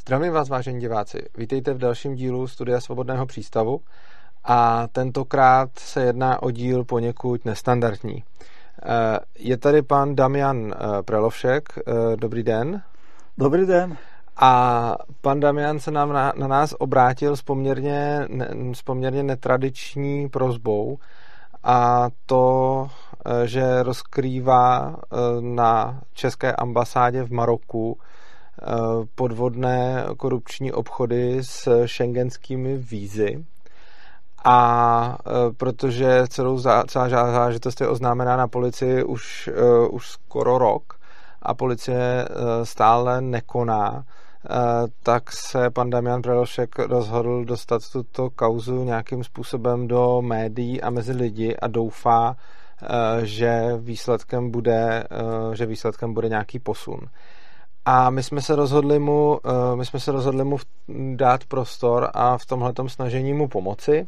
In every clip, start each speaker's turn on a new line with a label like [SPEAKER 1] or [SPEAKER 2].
[SPEAKER 1] Zdravím vás, vážení diváci. Vítejte v dalším dílu Studia Svobodného přístavu a tentokrát se jedná o díl poněkud nestandardní. Eh, je tady pan Damian eh, Prelovšek. Eh, dobrý den.
[SPEAKER 2] Dobrý den.
[SPEAKER 1] A pan Damian se nám na, na nás obrátil s poměrně, ne, s poměrně netradiční prozbou a to, že rozkrývá na české ambasádě v Maroku podvodné korupční obchody s šengenskými vízy. A protože celou zá, celá záležitost je oznámená na policii už, už skoro rok a policie stále nekoná, tak se pan Damian Prelošek rozhodl dostat tuto kauzu nějakým způsobem do médií a mezi lidi a doufá, že výsledkem bude, že výsledkem bude nějaký posun. A my jsme se rozhodli mu, my jsme se rozhodli mu dát prostor a v tomhle snažení mu pomoci.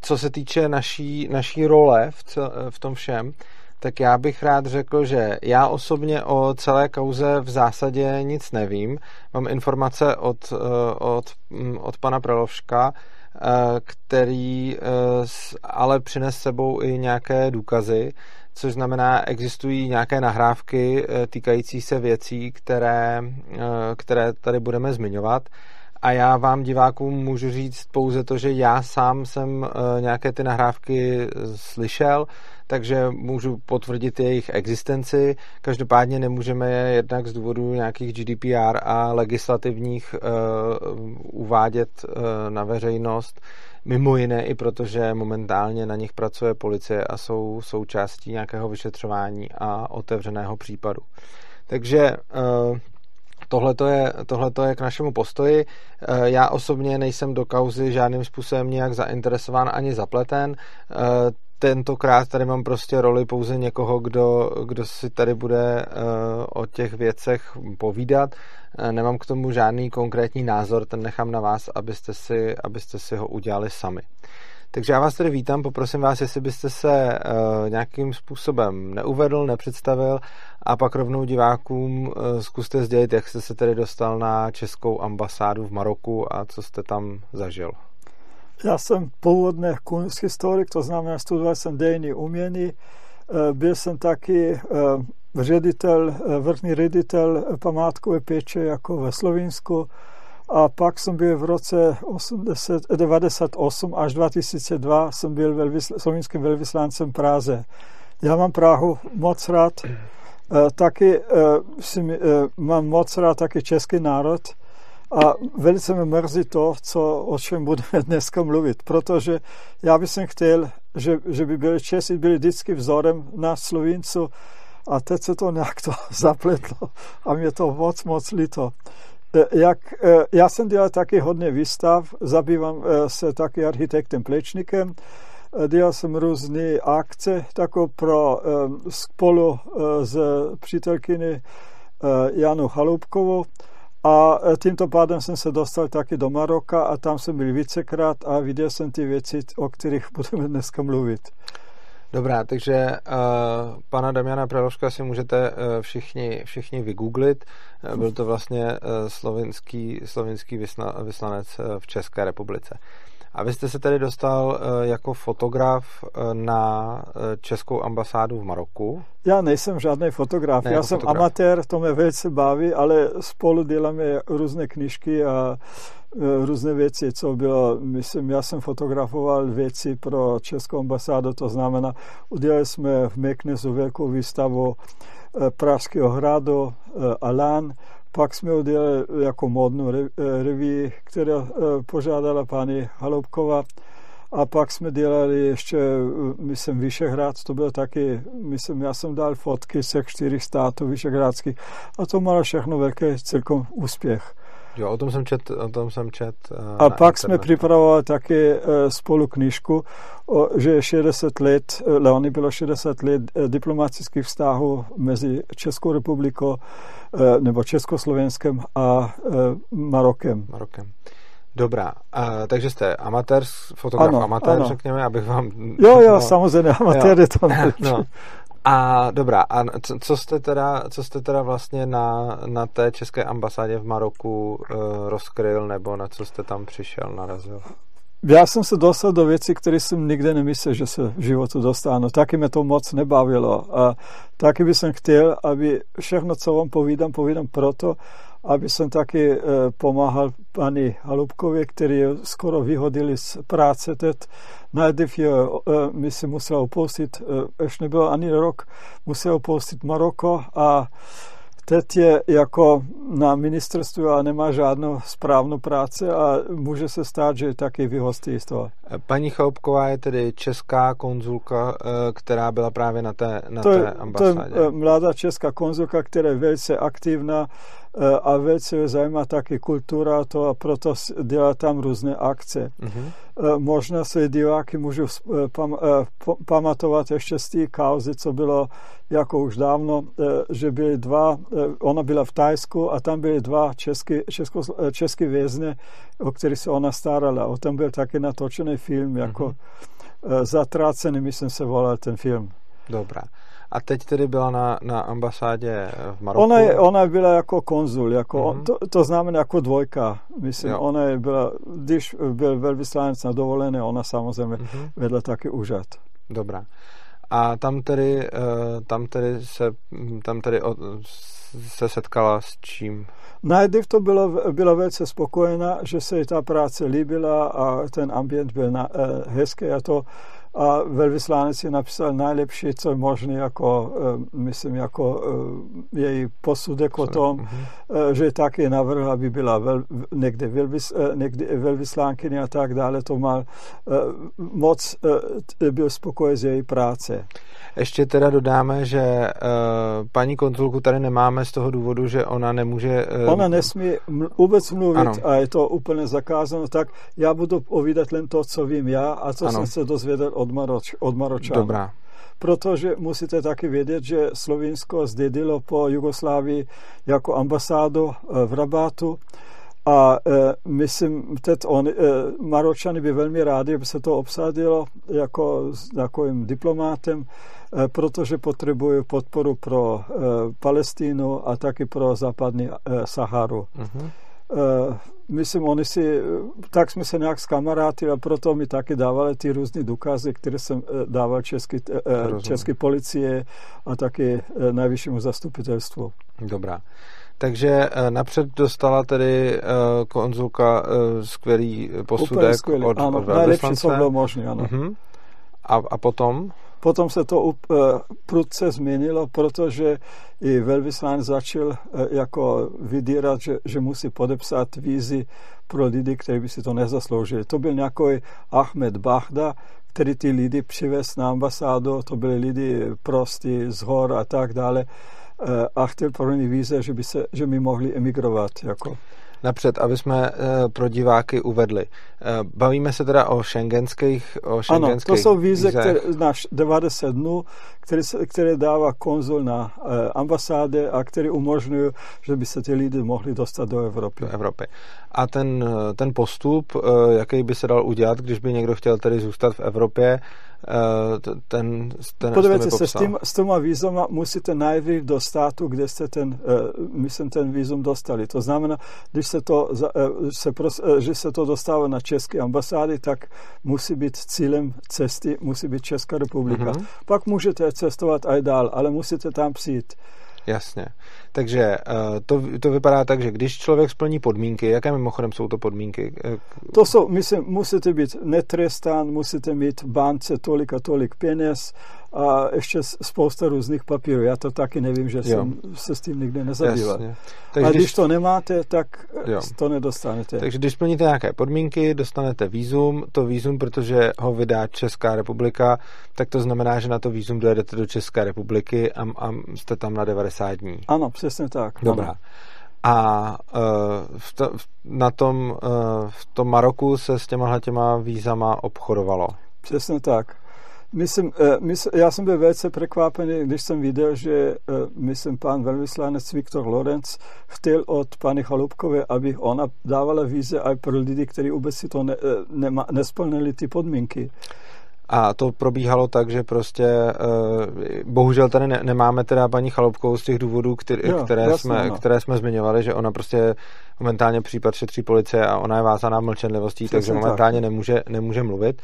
[SPEAKER 1] Co se týče naší, naší role v, v tom všem, tak já bych rád řekl, že já osobně o celé kauze v zásadě nic nevím. Mám informace od, eh, od, mm, od pana Prelovška, eh, který eh, ale přines sebou i nějaké důkazy, což znamená, existují nějaké nahrávky týkající se věcí, které, které tady budeme zmiňovat a já vám divákům můžu říct pouze to, že já sám jsem nějaké ty nahrávky slyšel, takže můžu potvrdit jejich existenci. Každopádně nemůžeme je jednak z důvodu nějakých GDPR a legislativních uh, uvádět uh, na veřejnost. Mimo jiné i protože momentálně na nich pracuje policie a jsou součástí nějakého vyšetřování a otevřeného případu. Takže uh, Tohle je, tohleto je k našemu postoji. Já osobně nejsem do kauzy žádným způsobem nějak zainteresován ani zapleten tentokrát tady mám prostě roli pouze někoho, kdo, kdo si tady bude uh, o těch věcech povídat. Uh, nemám k tomu žádný konkrétní názor, ten nechám na vás, abyste si, abyste si ho udělali sami. Takže já vás tady vítám, poprosím vás, jestli byste se uh, nějakým způsobem neuvedl, nepředstavil a pak rovnou divákům uh, zkuste sdělit, jak jste se tedy dostal na českou ambasádu v Maroku a co jste tam zažil.
[SPEAKER 2] Ja sam pôvodne kunsthistorik, to znamená studoval som dejiny umení. Byl jsem taky ředitel, vrchní ředitel památkové péče jako ve Slovinsku a pak jsem byl v roce 80, 98 až 2002 jsem byl velvysl, slovinským velvyslancem Praze. Já mám Prahu moc rád, taky si, mám moc rád taky český národ, a velice mě mrzí to, co, o čem budeme dneska mluvit, protože já bych chtěl, že, že by byli Česi byli vždycky vzorem na Slovincu a teď se to nějak to zapletlo a mě to moc, moc líto. E, jak, e, já jsem dělal taky hodně výstav, zabývám e, se taky architektem Plečnikem, dělal jsem různé akce tako pro spolu s přítelkyni Janu Chalupkovou a e, tímto pádem jsem se dostal taky do Maroka a tam jsem byl vícekrát a viděl jsem ty věci, o kterých budeme dneska mluvit.
[SPEAKER 1] Dobrá, takže uh, pana Damiana Preložka si můžete uh, všichni, všichni vygooglit. Uh, byl to vlastně uh, slovinský, slovinský vysla, vyslanec uh, v České republice. A vy jste se tedy dostal eh, jako fotograf eh, na eh, českou ambasádu v Maroku?
[SPEAKER 2] Já nejsem žádný fotograf, ne, já jako jsem fotograf. amatér, to mě velice baví, ale spolu děláme různé knižky a různé věci, co bylo, myslím, já jsem fotografoval věci pro Českou ambasádu, to znamená, udělali jsme v Meknesu velkou výstavu Pražského hradu Alan, pak jsme udělali jako modnou reví, která požádala paní Halobkova. A pak jsme dělali ještě, myslím, Vyšehrad, to byl taky, myslím, já jsem dal fotky ze čtyřech států vyšehrádských a to malo všechno velký celkom úspěch.
[SPEAKER 1] Jo, o tom jsem čet, o tom jsem čet. Uh,
[SPEAKER 2] a pak internetu. jsme připravovali taky uh, spolu knižku, o, že je 60 let, uh, Leony bylo 60 let uh, diplomatických vztahů mezi Českou republikou uh, nebo Československem a uh, Marokem.
[SPEAKER 1] Marokem. Dobrá, uh, takže jste amatér, fotograf ano, amatér, ano. řekněme, abych vám...
[SPEAKER 2] Jo, jo, samozřejmě, amatér je to
[SPEAKER 1] no. A dobrá, a co, jste teda, co jste teda vlastně na, na té české ambasádě v Maroku uh, rozkryl, nebo na co jste tam přišel, narazil?
[SPEAKER 2] Já jsem se dostal do věcí, které jsem nikdy nemyslel, že se v životu dostanu. Taky mě to moc nebavilo. A taky bych chtěl, aby všechno, co vám povídám, povídám proto, aby som taky e, pomáhal pani Halubkovi, který skoro vyhodili z práce. Teď najdev je, e, myslím, musel opustit, ještě nebyl ani rok, musel opustit Maroko a teď je jako na ministerstvu a nemá žádnou správnou práci a může se stát, že taky vyhostí z toho.
[SPEAKER 1] Paní Choupková je tedy česká konzulka, která byla právě na té, na to, té ambasádě.
[SPEAKER 2] To je mladá česká konzulka, která je velice aktivná a velice zajímá taky kultura to a proto dělá tam různé akce. Mm-hmm. Možná se diváky můžu pam, pamatovat ještě z té kauzy, co bylo jako už dávno, že byly dva, ona byla v Tajsku a tam byly dva český, česko, český vězně, o kterých se ona starala. O tom byl taky natočený film, jako mm-hmm. Zatrácený, myslím se volal ten film.
[SPEAKER 1] Dobrá. A teď tedy byla na, na ambasádě v Maroku?
[SPEAKER 2] Ona, je, ona byla jako konzul, jako, mm-hmm. to, to znamená jako dvojka. Myslím, jo. ona je byla, když byl velvyslanec na dovolené, ona samozřejmě mm-hmm. vedla taky úřad.
[SPEAKER 1] Dobrá. A tam tedy, eh, tam tedy se, tam tedy se setkala s čím?
[SPEAKER 2] Najdiv to bylo, byla velice spokojená, že se jí ta práce líbila a ten ambient byl na, eh, hezký a to a velvyslanec je napsal najlepší, co je možné, jako, eh, myslím, jako eh, její posudek o tom, uh-huh. že taky navrhl, aby byla vel, někde, velvys, někde velvyslankyně a tak dále. To mal moc byl spokojen z její práce.
[SPEAKER 1] Ještě teda dodáme, že paní konzulku tady nemáme z toho důvodu, že ona nemůže...
[SPEAKER 2] Ona nesmí vůbec mluvit ano. a je to úplně zakázáno, tak já budu povídat jen to, co vím já a co ano. jsem se dozvěděl od, Maroč, od Maročanů.
[SPEAKER 1] Dobrá.
[SPEAKER 2] Protože musíte taky vědět, že Slovinsko zdědilo po Jugoslávii jako ambasádu v Rabátu a e, myslím, teď on, e, Maročany by velmi rádi, aby se to obsadilo jako s takovým diplomátem, e, protože potřebují podporu pro e, Palestínu a taky pro západní e, Saharu. Mm-hmm. E, myslím, oni si, tak jsme se nějak skamarátili a proto mi taky dávali ty různé důkazy, které jsem e, dával české, e, české policie a taky nejvyššímu zastupitelstvu.
[SPEAKER 1] Dobrá. Takže eh, napřed dostala tedy eh, konzulka eh, skvělý posudek skvělý. od,
[SPEAKER 2] ano,
[SPEAKER 1] od
[SPEAKER 2] Nejlepší, co bylo možné, ano. Uh-huh.
[SPEAKER 1] A, a potom?
[SPEAKER 2] Potom se to uh, prudce změnilo, protože i velvyslanec začal jako vydírat, že, že musí podepsat vízy pro lidi, kteří by si to nezasloužili. To byl nějaký Ahmed Bahda, který ty lidi přivez na ambasádu, to byli lidi prostí z hor a tak dále a chtěl pro ně víze, že by, se, že by mohli emigrovat. Jako.
[SPEAKER 1] Napřed, aby jsme eh, pro diváky uvedli. Eh, bavíme se teda o šengenských o
[SPEAKER 2] Ano, to jsou víze, které, na 90 dnů, které, které dává konzul na eh, ambasáde a které umožňují, že by se ty lidi mohli dostat do Evropy.
[SPEAKER 1] Do Evropy. A ten, ten postup, jaký by se dal udělat, když by někdo chtěl tedy zůstat v Evropě, ten, ten
[SPEAKER 2] Podívejte se, s, tým, s těma vízama musíte najít do státu, kde jste ten, myslím, ten vízum dostali. To znamená, když se to, se, že se to dostává na české ambasády, tak musí být cílem cesty, musí být Česká republika. Mm-hmm. Pak můžete cestovat i dál, ale musíte tam přijít.
[SPEAKER 1] Jasně. Takže eh, to, to vypadá tak, že když člověk splní podmínky, jaké mimochodem jsou to podmínky? Eh,
[SPEAKER 2] to jsou, myslím, musíte být netrestán, musíte mít bance tolik a tolik peněz a ještě spousta různých papírů. Já to taky nevím, že jo. jsem se s tím nikdy nezabýval. Takže a když, když to nemáte, tak jo. to nedostanete.
[SPEAKER 1] Takže když splníte nějaké podmínky, dostanete výzum, to výzum, protože ho vydá Česká republika, tak to znamená, že na to výzum dojedete do České republiky a, a jste tam na 90 dní.
[SPEAKER 2] Ano, přesně tak.
[SPEAKER 1] Dobrá.
[SPEAKER 2] Ano.
[SPEAKER 1] A uh, v to, na tom, uh, v tom Maroku se s těma těma vízama obchodovalo.
[SPEAKER 2] Přesně tak. Myslím, eh, mysl, já jsem byl velice překvapený, když jsem viděl, že eh, myslím, pan velvyslanec Viktor Lorenz chtěl od paní Chalupkové, aby ona dávala víze i pro lidi, kteří vůbec si to ne, eh, nema, nesplnili ty podmínky.
[SPEAKER 1] A to probíhalo tak, že prostě bohužel tady ne, nemáme teda paní Chalopkou z těch důvodů, který, jo, které, jasný, jsme, no. které jsme zmiňovali, že ona prostě momentálně případ šetří policie a ona je vázaná mlčenlivostí, Přesně takže momentálně tak. nemůže, nemůže mluvit.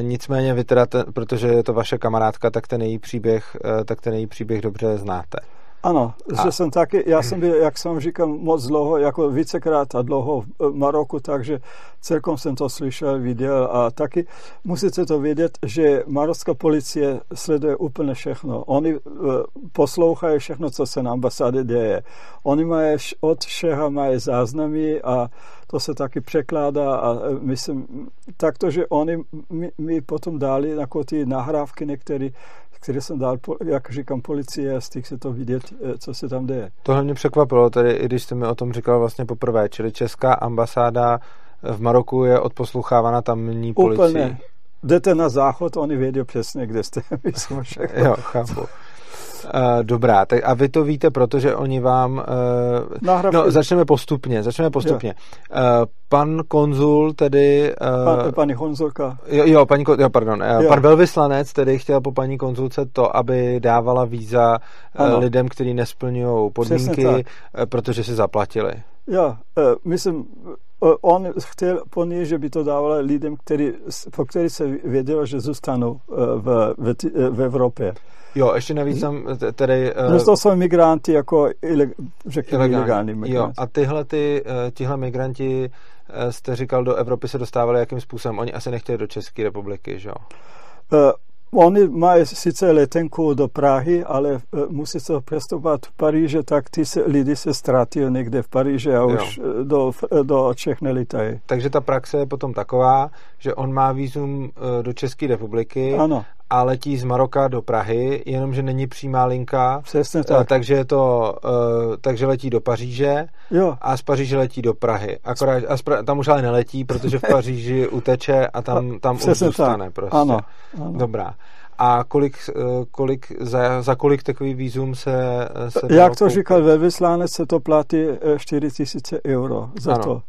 [SPEAKER 1] Nicméně vy teda, ten, protože je to vaše kamarádka, tak ten její příběh, uh, tak ten její příběh dobře znáte.
[SPEAKER 2] Ano, a... že jsem taky, já jsem byl, jak jsem říkal, moc dlouho, jako vícekrát a dlouho v Maroku, takže celkom jsem to slyšel, viděl a taky musíte to vědět, že marocká policie sleduje úplně všechno. Oni poslouchají všechno, co se na ambasáde děje. Oni mají od všeho mají záznamy a to se taky překládá a myslím, takto, že oni mi, mi potom dali jako ty nahrávky některé které jsem dal, jak říkám, policie, z těch se to vidět, eh, co se tam děje.
[SPEAKER 1] Tohle mě překvapilo, tedy i když jste mi o tom říkal vlastně poprvé, čili česká ambasáda v Maroku je odposlouchávána tamní policií. Úplně.
[SPEAKER 2] Jdete na záchod, oni vědí přesně, kde jste. Myslím, všechno.
[SPEAKER 1] jo, chápu. Uh, dobrá, tak a vy to víte, protože oni vám... Uh, Nahrávky... No, začneme postupně, začneme postupně. Uh, pan konzul tedy...
[SPEAKER 2] Uh, pan, paní konzulka.
[SPEAKER 1] Jo, jo, paní, jo pardon. Jo. Pan velvyslanec tedy chtěl po paní konzulce to, aby dávala víza ano. lidem, kteří nesplňují podmínky, protože si zaplatili.
[SPEAKER 2] Jo, myslím, on chtěl po ní, že by to dávala lidem, který, po kterých se vědělo, že zůstanou v, v, v Evropě.
[SPEAKER 1] Jo, ještě navíc tam tedy...
[SPEAKER 2] Uh, to jsou migranti jako řekněme ilegální migranti. Jo,
[SPEAKER 1] a tyhle, ty, tihle migranti jste říkal, do Evropy se dostávali jakým způsobem? Oni asi nechtěli do České republiky, že jo?
[SPEAKER 2] Oni mají sice letenku do Prahy, ale musí se přestupovat v Paríže, tak ty se, lidi se ztratí někde v Paríži a jo. už do, do Čech nelitají.
[SPEAKER 1] Takže ta praxe je potom taková, že on má výzum do České republiky
[SPEAKER 2] ano
[SPEAKER 1] a letí z Maroka do Prahy, jenomže není přímá linka.
[SPEAKER 2] Přesně eh, tak.
[SPEAKER 1] Takže, je to, uh, takže letí do Paříže
[SPEAKER 2] jo.
[SPEAKER 1] a z Paříže letí do Prahy. Akorát, a pra, tam už ale neletí, protože v Paříži uteče a tam, tam už zůstane. Prostě.
[SPEAKER 2] Ano, ano.
[SPEAKER 1] Dobrá. A kolik, eh, kolik, za, za kolik takový výzum se, se
[SPEAKER 2] Jak to říkal velvyslanec, se to platí 4 tisíce euro za ano. to.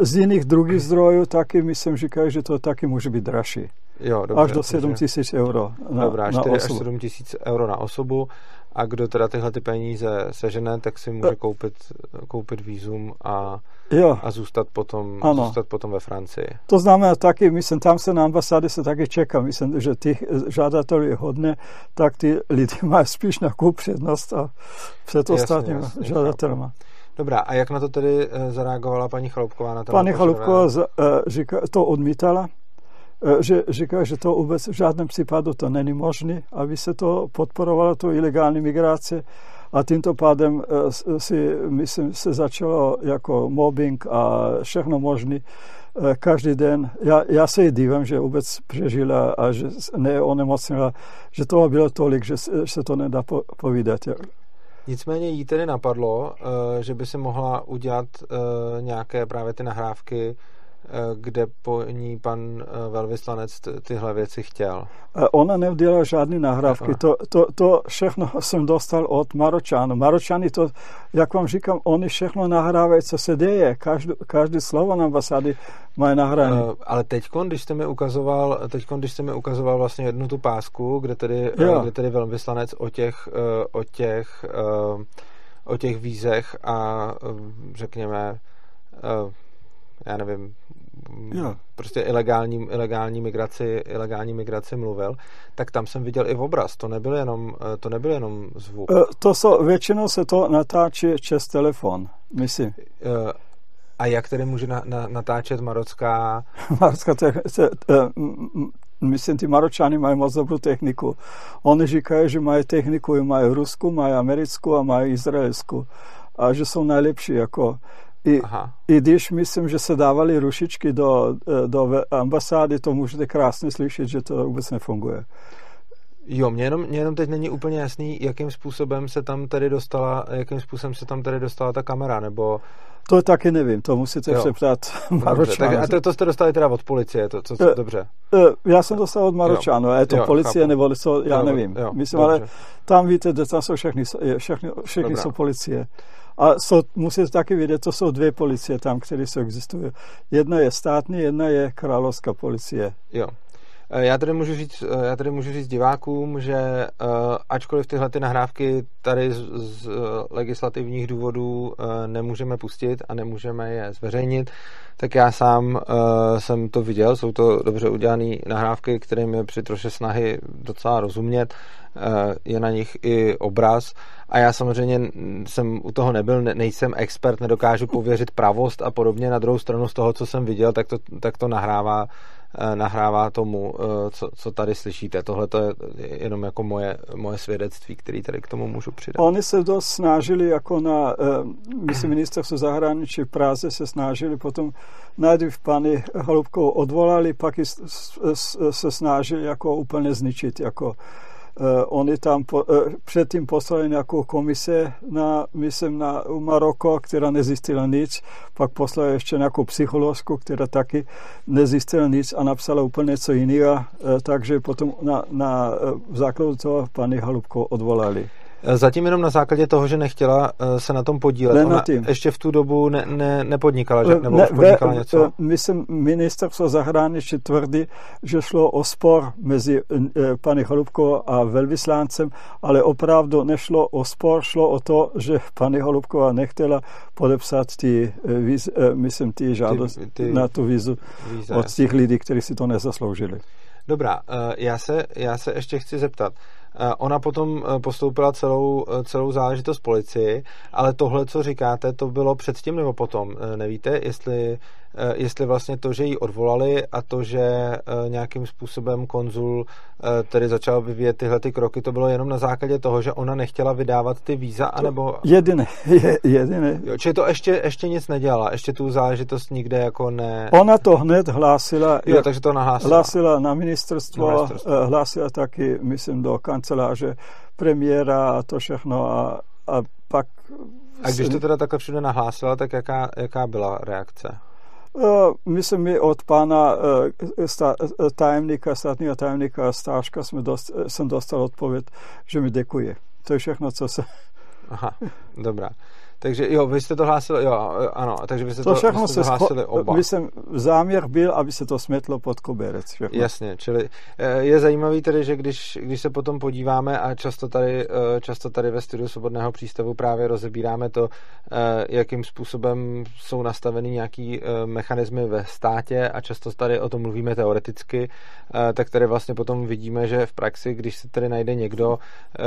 [SPEAKER 2] Z jiných druhých zdrojů taky myslím, říkají, že to taky může být dražší.
[SPEAKER 1] Jo, dobře,
[SPEAKER 2] až do 7 tisíc euro
[SPEAKER 1] na, Dobrá, 4 na až 7 tisíc euro na osobu a kdo teda tyhle ty peníze sežene, tak si může koupit, koupit výzum a, jo. a zůstat, potom, ano. zůstat potom ve Francii.
[SPEAKER 2] To znamená taky, myslím, tam se na ambasády se taky čeká. Myslím, že těch žádatelů je hodně, tak ty lidi mají spíš na koup přednost a před ostatními žádatelema.
[SPEAKER 1] Dobrá, a jak na to tedy eh, zareagovala paní Chalupková? Na
[SPEAKER 2] paní Chalupková uh, to odmítala, E, že říká, že to vůbec v žádném případu to není možné, aby se to podporovalo, to ilegální migrace. A tímto pádem si, myslím, se začalo jako mobbing a všechno možné každý den. Já, já se jí divím, že vůbec přežila a že neonemocnila, že toho bylo tolik, že, se to nedá povídat.
[SPEAKER 1] Nicméně jí tedy napadlo, že by se mohla udělat nějaké právě ty nahrávky Eh, kde po ní pan eh, velvyslanec tyhle věci chtěl.
[SPEAKER 2] Ona neudělala žádné nahrávky. To, to, to všechno jsem dostal od Maročanů. Maročany to, jak vám říkám, oni všechno nahrávají, co se děje. Každý, každý slovo na ambasády má nahrané.
[SPEAKER 1] Ale teď, když jste mi ukazoval, teď, když jste mi ukazoval vlastně jednu tu pásku, kde tedy, kde tedy velvyslanec o těch, o těch, o těch vízech a řekněme já nevím, jo. prostě ilegální, ilegální, migraci, ilegální migraci mluvil, tak tam jsem viděl i obraz. To nebyl jenom, eh, to nebyl jenom zvuk. Eh,
[SPEAKER 2] to so, většinou se to natáčí přes telefon, myslím.
[SPEAKER 1] Eh, a jak tedy může na, na, natáčet marocká...
[SPEAKER 2] marocká te, te, myslím, ty Maročani mají moc dobrou techniku. Oni říkají, že mají techniku, mají ruskou, mají americkou a mají izraelskou. A že jsou nejlepší, jako i, I když myslím, že se dávali rušičky do, do ambasády, to můžete krásně slyšet, že to vůbec nefunguje.
[SPEAKER 1] Jo, mě jenom, mě jenom teď není úplně jasný, jakým způsobem se tam tady dostala, jakým způsobem se tam tady dostala ta kamera, nebo...
[SPEAKER 2] To taky nevím, to musíte jo. se ptát
[SPEAKER 1] Maročánu. a to, to jste dostali teda od policie, to, co, co, uh, dobře.
[SPEAKER 2] Uh, já jsem dostal od Maročánu, je to jo, policie chápu. nebo co, já nevím. Jo, Myslím, dobře. ale tam víte, že tam jsou všechny, všechny, všechny jsou policie. A jsou, musíte taky vědět, to jsou dvě policie tam, které jsou existují. Jedna je státní, jedna je královská policie.
[SPEAKER 1] Jo. Eh, já tady můžu říct, eh, já tady můžu říct divákům, že ačkoliv tyhle ty nahrávky tady z, z legislativních důvodů nemůžeme pustit a nemůžeme je zveřejnit, tak já sám jsem to viděl, jsou to dobře udělané nahrávky, kterým je při troše snahy docela rozumět, je na nich i obraz a já samozřejmě jsem u toho nebyl, nejsem expert, nedokážu pověřit pravost a podobně. Na druhou stranu z toho, co jsem viděl, tak to, tak to nahrává eh, nahrává tomu, eh, co, co tady slyšíte. Tohle to je jenom jako moje, moje svědectví, který tady k tomu můžu přidat.
[SPEAKER 2] Oni se dost snažili, jako na, eh, myslím, ministerstvo zahraničí v Praze se snažili potom najdřív pani Halubkou odvolali, pak se snažili jako úplně zničit, jako oni tam po, uh, předtím poslali nějakou komise na, myslím, na Maroko, která nezjistila nic, pak poslali ještě nějakou psychologku, která taky nezjistila nic a napsala úplně něco jiného, uh, takže potom na, na základu toho paní Halubko odvolali.
[SPEAKER 1] Eh, zatím jenom na základě toho, že nechtěla eh, se na tom podílet. Ne Ona tím. ještě v tu dobu ne, ne, nepodnikala, že? nebo ne, už podnikala ve, něco?
[SPEAKER 2] Myslím, ministerstvo zahraničí tvrdí, že šlo o spor mezi eh, paní Holubkou a velvyslancem, ale opravdu nešlo o spor, šlo o to, že paní Holubková nechtěla podepsat ty, víz, myslím, ty žádosti ty, ty na tu vízu víze. od těch lidí, kteří si to nezasloužili.
[SPEAKER 1] Dobrá, já se, já se ještě chci zeptat. Eh, ona potom eh, postoupila celou, eh, celou záležitost policii, ale tohle, co říkáte, to bylo předtím nebo potom? Nevíte, jestli jestli vlastně to, že ji odvolali a to, že nějakým způsobem konzul tedy začal vyvíjet tyhle ty kroky, to bylo jenom na základě toho, že ona nechtěla vydávat ty víza, anebo...
[SPEAKER 2] Jediné, je, jediné.
[SPEAKER 1] Jo, čili to ještě, ještě nic nedělala, ještě tu záležitost nikde jako ne...
[SPEAKER 2] Ona to hned hlásila.
[SPEAKER 1] Jo, takže to nahlásila.
[SPEAKER 2] Hlásila na ministerstvo, na ministerstvo. hlásila taky, myslím, do kanceláře premiéra a to všechno a, a pak...
[SPEAKER 1] A když to teda takhle všude nahlásila, tak jaká, jaká byla reakce?
[SPEAKER 2] Eh, myslím, my od pana eh, eh, tajemníka, státního tajemníka Stáška jsme dost, jsem dostal odpověď, že mi děkuje. To je všechno, co se...
[SPEAKER 1] Aha, dobrá. Takže jo, vy jste to hlásili, jo, ano, takže vy jste to, to, všechno vy jste to hlásili oba.
[SPEAKER 2] Myslím, záměr byl, aby se to smetlo pod koberec. Všechno.
[SPEAKER 1] Jasně, čili eh, je zajímavý tedy, že když, když se potom podíváme a často tady, eh, často tady ve studiu Svobodného přístavu právě rozebíráme to, eh, jakým způsobem jsou nastaveny nějaký mechanismy ve státě a často tady o tom mluvíme teoreticky, tak tady vlastně potom vidíme, že v praxi, když se tady najde někdo,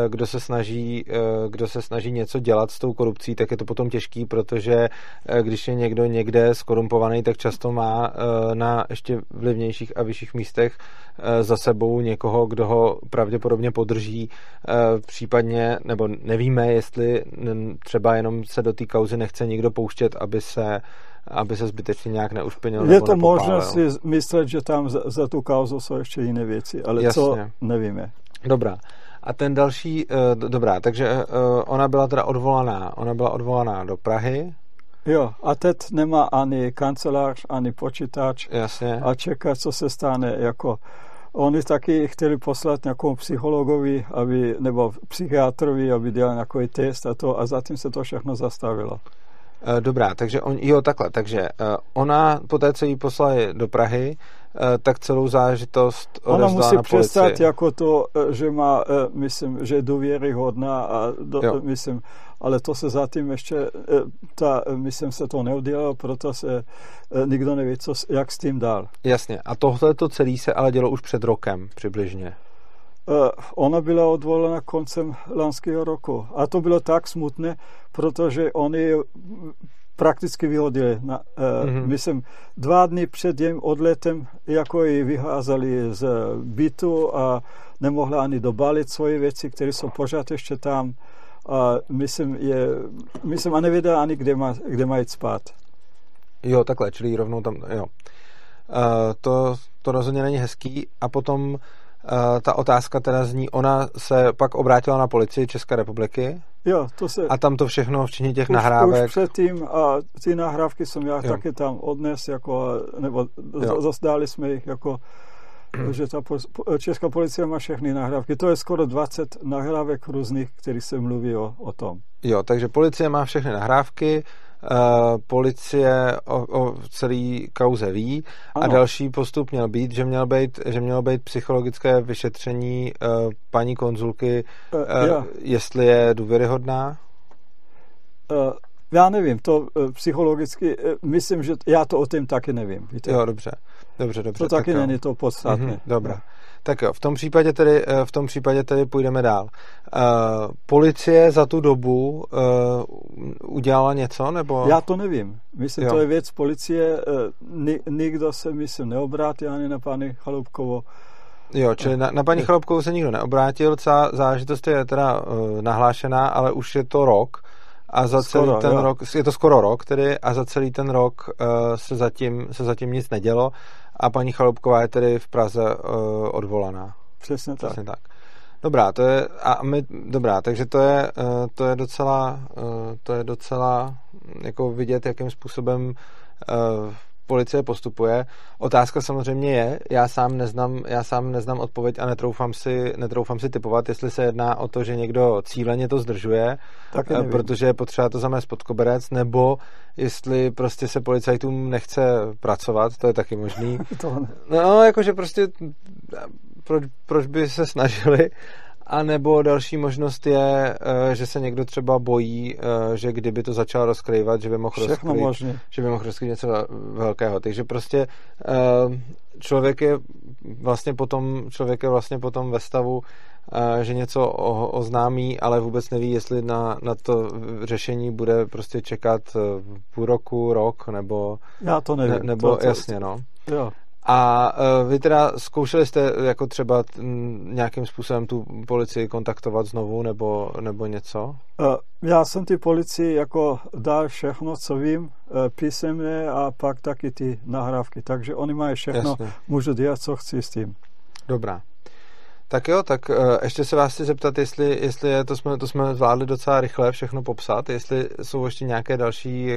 [SPEAKER 1] kdo se snaží, kdo se snaží něco dělat s tou korupcí, tak je to potom těžký, protože eh, když je někdo někde skorumpovaný, tak často má eh, na ještě vlivnějších a vyšších místech eh, za sebou někoho, kdo ho pravděpodobně podrží, případně, nebo nevíme, jestli třeba jenom se do té kauzy nechce nikdo pouštět, aby se aby se zbytečně nějak neušpinil.
[SPEAKER 2] Je to možné si myslet, že tam za, za tu kauzu jsou ještě jiné věci, ale Jasně. co nevíme.
[SPEAKER 1] Dobrá. A ten další, uh, dobrá, takže uh, ona byla teda odvolaná, ona byla odvolaná do Prahy.
[SPEAKER 2] Jo, a teď nemá ani kancelář, ani počítač.
[SPEAKER 1] Jasně.
[SPEAKER 2] A čeká, co se stane, jako Oni taky chtěli poslat nějakou psychologovi, aby, nebo psychiatrovi, aby dělal nějaký test a to a zatím se to všechno zastavilo.
[SPEAKER 1] Dobrá, takže on, jo, takhle, takže ona po té, co ji poslali do Prahy, Eh, tak celou zážitost
[SPEAKER 2] Ona musí na přestat jako to, eh, že má, eh, myslím, že je důvěryhodná a do, myslím, ale to se zatím ještě, ta, myslím, se to neudělalo, proto se nikdo neví, co, jak s tím dál.
[SPEAKER 1] Jasně. A tohle to celé se ale dělo už před rokem přibližně.
[SPEAKER 2] Ona byla odvolena koncem lanského roku. A to bylo tak smutné, protože oni prakticky vyhodili. Na, uh, mm-hmm. Myslím, dva dny před jejím odletem, jako ji vyházeli z bytu a nemohla ani dobalit svoje věci, které jsou pořád ještě tam. A myslím, je, myslím a nevěděla ani, kde má, kde má jít spát.
[SPEAKER 1] Jo, takhle, čili rovnou tam, jo. Uh, to, to rozhodně není hezký. A potom uh, ta otázka teda zní, ona se pak obrátila na policii České republiky
[SPEAKER 2] Jo, to se...
[SPEAKER 1] A tam to všechno, včetně těch už, nahrávek.
[SPEAKER 2] Už předtím a ty nahrávky jsem já jo. taky tam odnes, jako, nebo zasdáli jsme jich jako že ta česká policie má všechny nahrávky. To je skoro 20 nahrávek různých, který se mluví o, o tom.
[SPEAKER 1] Jo, takže policie má všechny nahrávky, policie o, o celý kauze ví ano. a další postup měl být, že mělo být, že mělo být psychologické vyšetření uh, paní konzulky, uh, uh, jestli je důvěryhodná?
[SPEAKER 2] Uh, já nevím, to uh, psychologicky, uh, myslím, že já to o tom taky nevím.
[SPEAKER 1] Víte? Jo, dobře. Dobře, dobře.
[SPEAKER 2] To taky není to podstatné. Mm-hmm,
[SPEAKER 1] dobré. Tak jo, v tom případě tedy, eh, v tom případě tedy půjdeme dál. Uh, policie za tu dobu uh, udělala něco, nebo?
[SPEAKER 2] Já to nevím. Myslím, jo. to je věc policie. Ni, nikdo se, myslím, neobrátil ani na paní Chalupkovo.
[SPEAKER 1] Jo, čili na, na paní Chalupkovou se nikdo neobrátil, celá záležitost je teda uh, nahlášená, ale už je to rok a za skoro, celý ten jo. rok, je to skoro rok tedy, a za celý ten rok uh, se, zatím, se zatím nic nedělo a paní Chalupková je tedy v Praze uh, odvolaná.
[SPEAKER 2] Přesně, Přesně tak. tak.
[SPEAKER 1] Dobrá, to je, a my, dobrá, takže to je, uh, to je docela, uh, to je docela jako vidět, jakým způsobem uh, policie postupuje. Otázka samozřejmě je, já sám neznám, já sám neznám odpověď a netroufám si, netroufám si typovat, jestli se jedná o to, že někdo cíleně to zdržuje, protože je potřeba to zamést pod koberec, nebo jestli prostě se policajtům nechce pracovat, to je taky možný. no, jakože prostě proč, proč by se snažili a nebo další možnost je, eh, že se někdo třeba bojí, eh, že kdyby to začal rozkrývat, že by mohl rozkrývat, že by mohl rozkrývat něco velkého. Takže prostě eh, člověk je vlastně potom, člověk je vlastně potom ve stavu, že něco oznámí, ale vůbec neví, jestli na, na to řešení bude prostě čekat půl roku, rok, nebo...
[SPEAKER 2] Já to nevím.
[SPEAKER 1] Ne, nebo to, to,
[SPEAKER 2] jasně,
[SPEAKER 1] no.
[SPEAKER 2] Jo.
[SPEAKER 1] A uh, vy teda zkoušeli jste jako třeba nějakým způsobem tu policii kontaktovat znovu nebo, nebo něco?
[SPEAKER 2] Uh, já jsem ty policii jako dal všechno, co vím, uh, písemně a pak taky ty nahrávky, takže oni mají všechno, Jasně. můžu dělat, co chci s tím.
[SPEAKER 1] Dobrá. Tak jo, tak ještě se vás chci zeptat, jestli, jestli je, to jsme, to jsme zvládli docela rychle všechno popsat, jestli jsou ještě nějaké další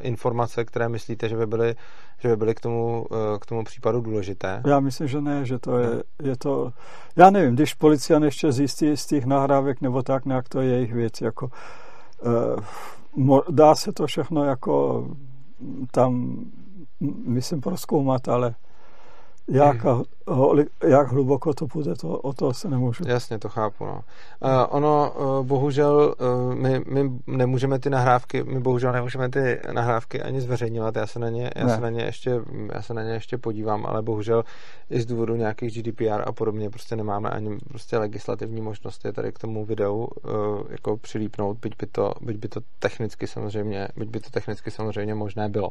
[SPEAKER 1] informace, které myslíte, že by byly, že by byly k, tomu, uh, k tomu případu důležité?
[SPEAKER 2] Já myslím, že ne, že to je, je to, já nevím, když policia ještě zjistí z těch nahrávek nebo tak nějak, to je jejich věc, jako uh, dá se to všechno jako tam, myslím, proskoumat, ale jak, hmm. jak hluboko to půjde, to, o to se nemůžu.
[SPEAKER 1] Jasně, to chápu. No. Uh, ono, uh, bohužel, uh, my, my nemůžeme ty nahrávky, my bohužel nemůžeme ty nahrávky ani zveřejňovat, já se na ně, já se na ně, ještě, já se na ně ještě podívám, ale bohužel i z důvodu nějakých GDPR a podobně prostě nemáme ani prostě legislativní možnosti tady k tomu videu uh, jako přilípnout, byť by to, byť by to technicky samozřejmě, byť by to technicky samozřejmě možné bylo.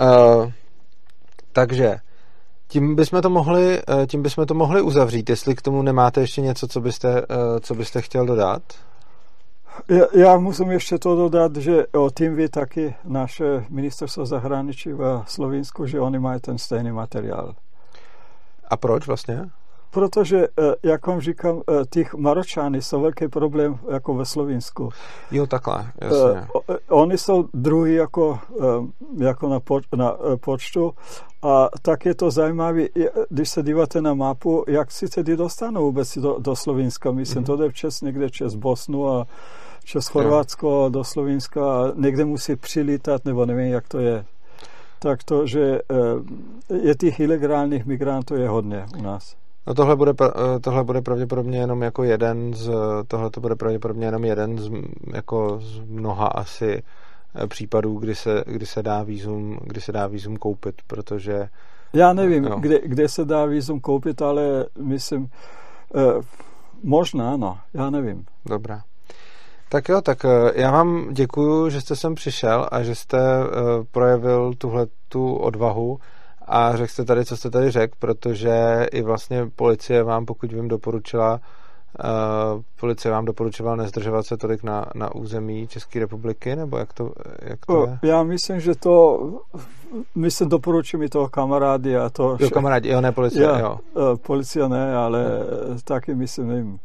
[SPEAKER 1] Uh, takže tím bychom to mohli, eh, tím bychom to mohli uzavřít, jestli k tomu nemáte ještě něco, co byste, eh, co byste chtěl dodat.
[SPEAKER 2] Já, já musím ještě to dodat, že o tím ví taky naše ministerstvo zahraničí v Slovinsku, že oni mají ten stejný materiál.
[SPEAKER 1] A proč vlastně?
[SPEAKER 2] Protože, eh, jak vám říkám, těch Maročány jsou velký problém jako ve Slovinsku.
[SPEAKER 1] Jo, takhle, jasně.
[SPEAKER 2] Oni jsou druhý jako, jako na, poč, na počtu a tak je to zajímavé, když se díváte na mapu, jak si tedy dostanou vůbec do, do Slovinska. Myslím, mm-hmm. to jde přes někde přes Bosnu a přes Chorvatsko a do Slovinska a někde musí přilítat, nebo nevím, jak to je. Tak to, že je těch ilegálních migrantů je hodně u nás.
[SPEAKER 1] No tohle bude, eh, tohle bude pravděpodobně jenom jako jeden z, tohle to bude pravděpodobně jenom jeden z, jako z mnoha asi eh, případů, kdy se, kdy se dá vízum, kdy se dá vízum koupit, protože
[SPEAKER 2] já nevím, no. kde, kde se dá vízum koupit, ale myslím, eh, možná, no, já nevím.
[SPEAKER 1] Dobrá. Tak jo, tak eh, já vám děkuju, že jste sem přišel a že jste projevil tuhle tu odvahu a řekl jste tady, co jste tady řekl, protože i vlastně policie vám, pokud vím, doporučila policie vám doporučovala nezdržovat se tolik na, na území České republiky, nebo jak to, jak to je?
[SPEAKER 2] Já myslím, že to, myslím, doporučuji mi toho kamarády a to...
[SPEAKER 1] Jo, kamarádi, jo, ne policie, já, jo.
[SPEAKER 2] Uh, policie ne, ale no. taky myslím, nevím,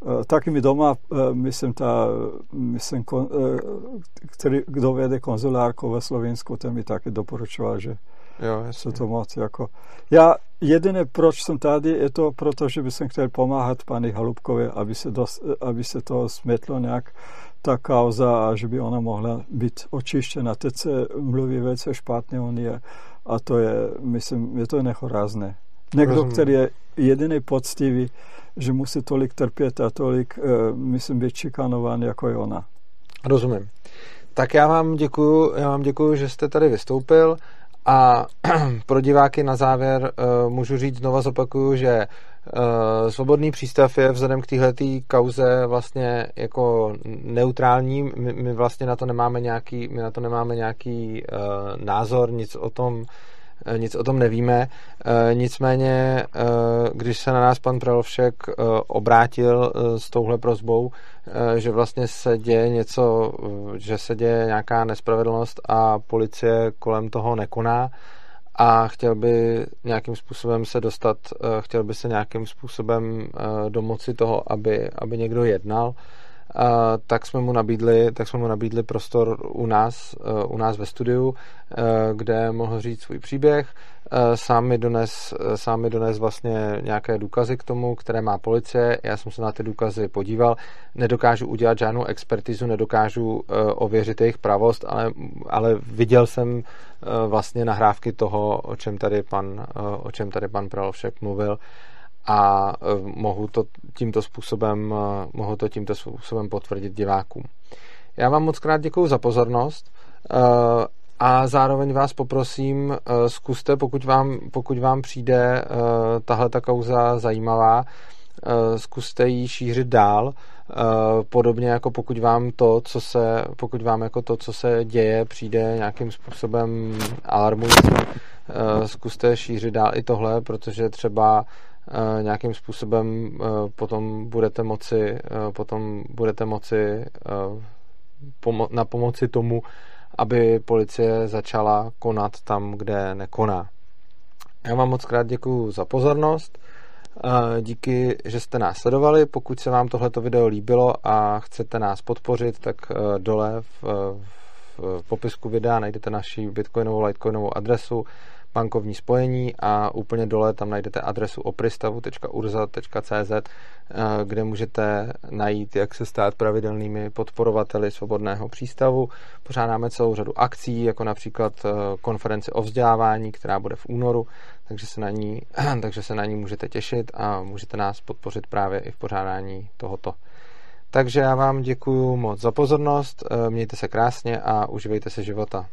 [SPEAKER 2] uh, taky mi doma, myslím, ta, myslím, kon, který, kdo vede konzulárku ve Slovensku, ten mi taky doporučoval, že
[SPEAKER 1] Jo, jasně.
[SPEAKER 2] to moc jako... Já, jediné, proč jsem tady, je to proto, že bych chtěl pomáhat paní Halubkové, aby se, dost, aby se to smetlo nějak ta kauza a že by ona mohla být očištěna. Teď se mluví velice špatně o ní a to je, myslím, je to nechorázné. Někdo, Rozumím. který je jediný poctivý, že musí tolik trpět a tolik, uh, myslím, být šikanován, jako je ona.
[SPEAKER 1] Rozumím. Tak já vám děkuju, já vám děkuju, že jste tady vystoupil a pro diváky na závěr uh, můžu říct, znova zopakuju, že uh, Svobodný přístav je vzhledem k této kauze vlastně jako neutrální. My, my vlastně na to nemáme nějaký, my na to nemáme nějaký uh, názor, nic o tom nic o tom nevíme. Eh, nicméně, eh, když se na nás pan Prelovšek obrátil s touhle prozbou, že vlastně se děje něco, že se děje nějaká nespravedlnost a policie kolem toho nekoná a chtěl by nějakým způsobem se dostat, chtěl by se nějakým způsobem domoci toho, aby, aby někdo jednal, tak jsme mu nabídli, tak jsme mu nabídli prostor u nás, e, u nás ve studiu, e, kde mohl říct svůj příběh. E, sám mi, dones, sám mi dones vlastně nějaké důkazy k tomu, které má policie. Já jsem se na ty důkazy podíval. Nedokážu udělat žádnou expertizu, nedokážu ověřit jejich pravost, ale, ale viděl jsem vlastně nahrávky toho, o čem tady pan, o čem tady pan Pralovšek mluvil a e, mohu to tímto způsobem, e, mohu to tímto způsobem potvrdit divákům. Já vám moc krát děkuji za pozornost e, a zároveň vás poprosím, zkuste, pokud vám, pokud vám přijde tahle ta kauza zajímavá, zkuste ji šířit dál, podobně jako pokud vám to, co se, pokud vám jako to, co se děje, přijde nějakým způsobem alarmující, zkuste šířit dál i tohle, protože třeba Eh, nějakým způsobem eh, potom budete moci, eh, potom budete moci na pomoci tomu, aby policie začala konat tam, kde nekoná. Já vám moc krát děkuji za pozornost. Díky, že jste nás sledovali. Pokud se vám tohleto video líbilo a chcete nás podpořit, tak dole v, v popisku videa najdete naši bitcoinovou, litecoinovou adresu bankovní spojení a úplně dole tam najdete adresu opristavu.urza.cz, eh, kde můžete najít, jak se stát pravidelnými podporovateli svobodného přístavu. Pořádáme celou řadu akcí, jako například eh, konferenci o vzdělávání, která bude v únoru, takže se na ní, takže se na ní můžete těšit a můžete nás podpořit právě i v pořádání tohoto. Takže já vám děkuji moc za pozornost, eh, mějte se krásně a uživejte se života.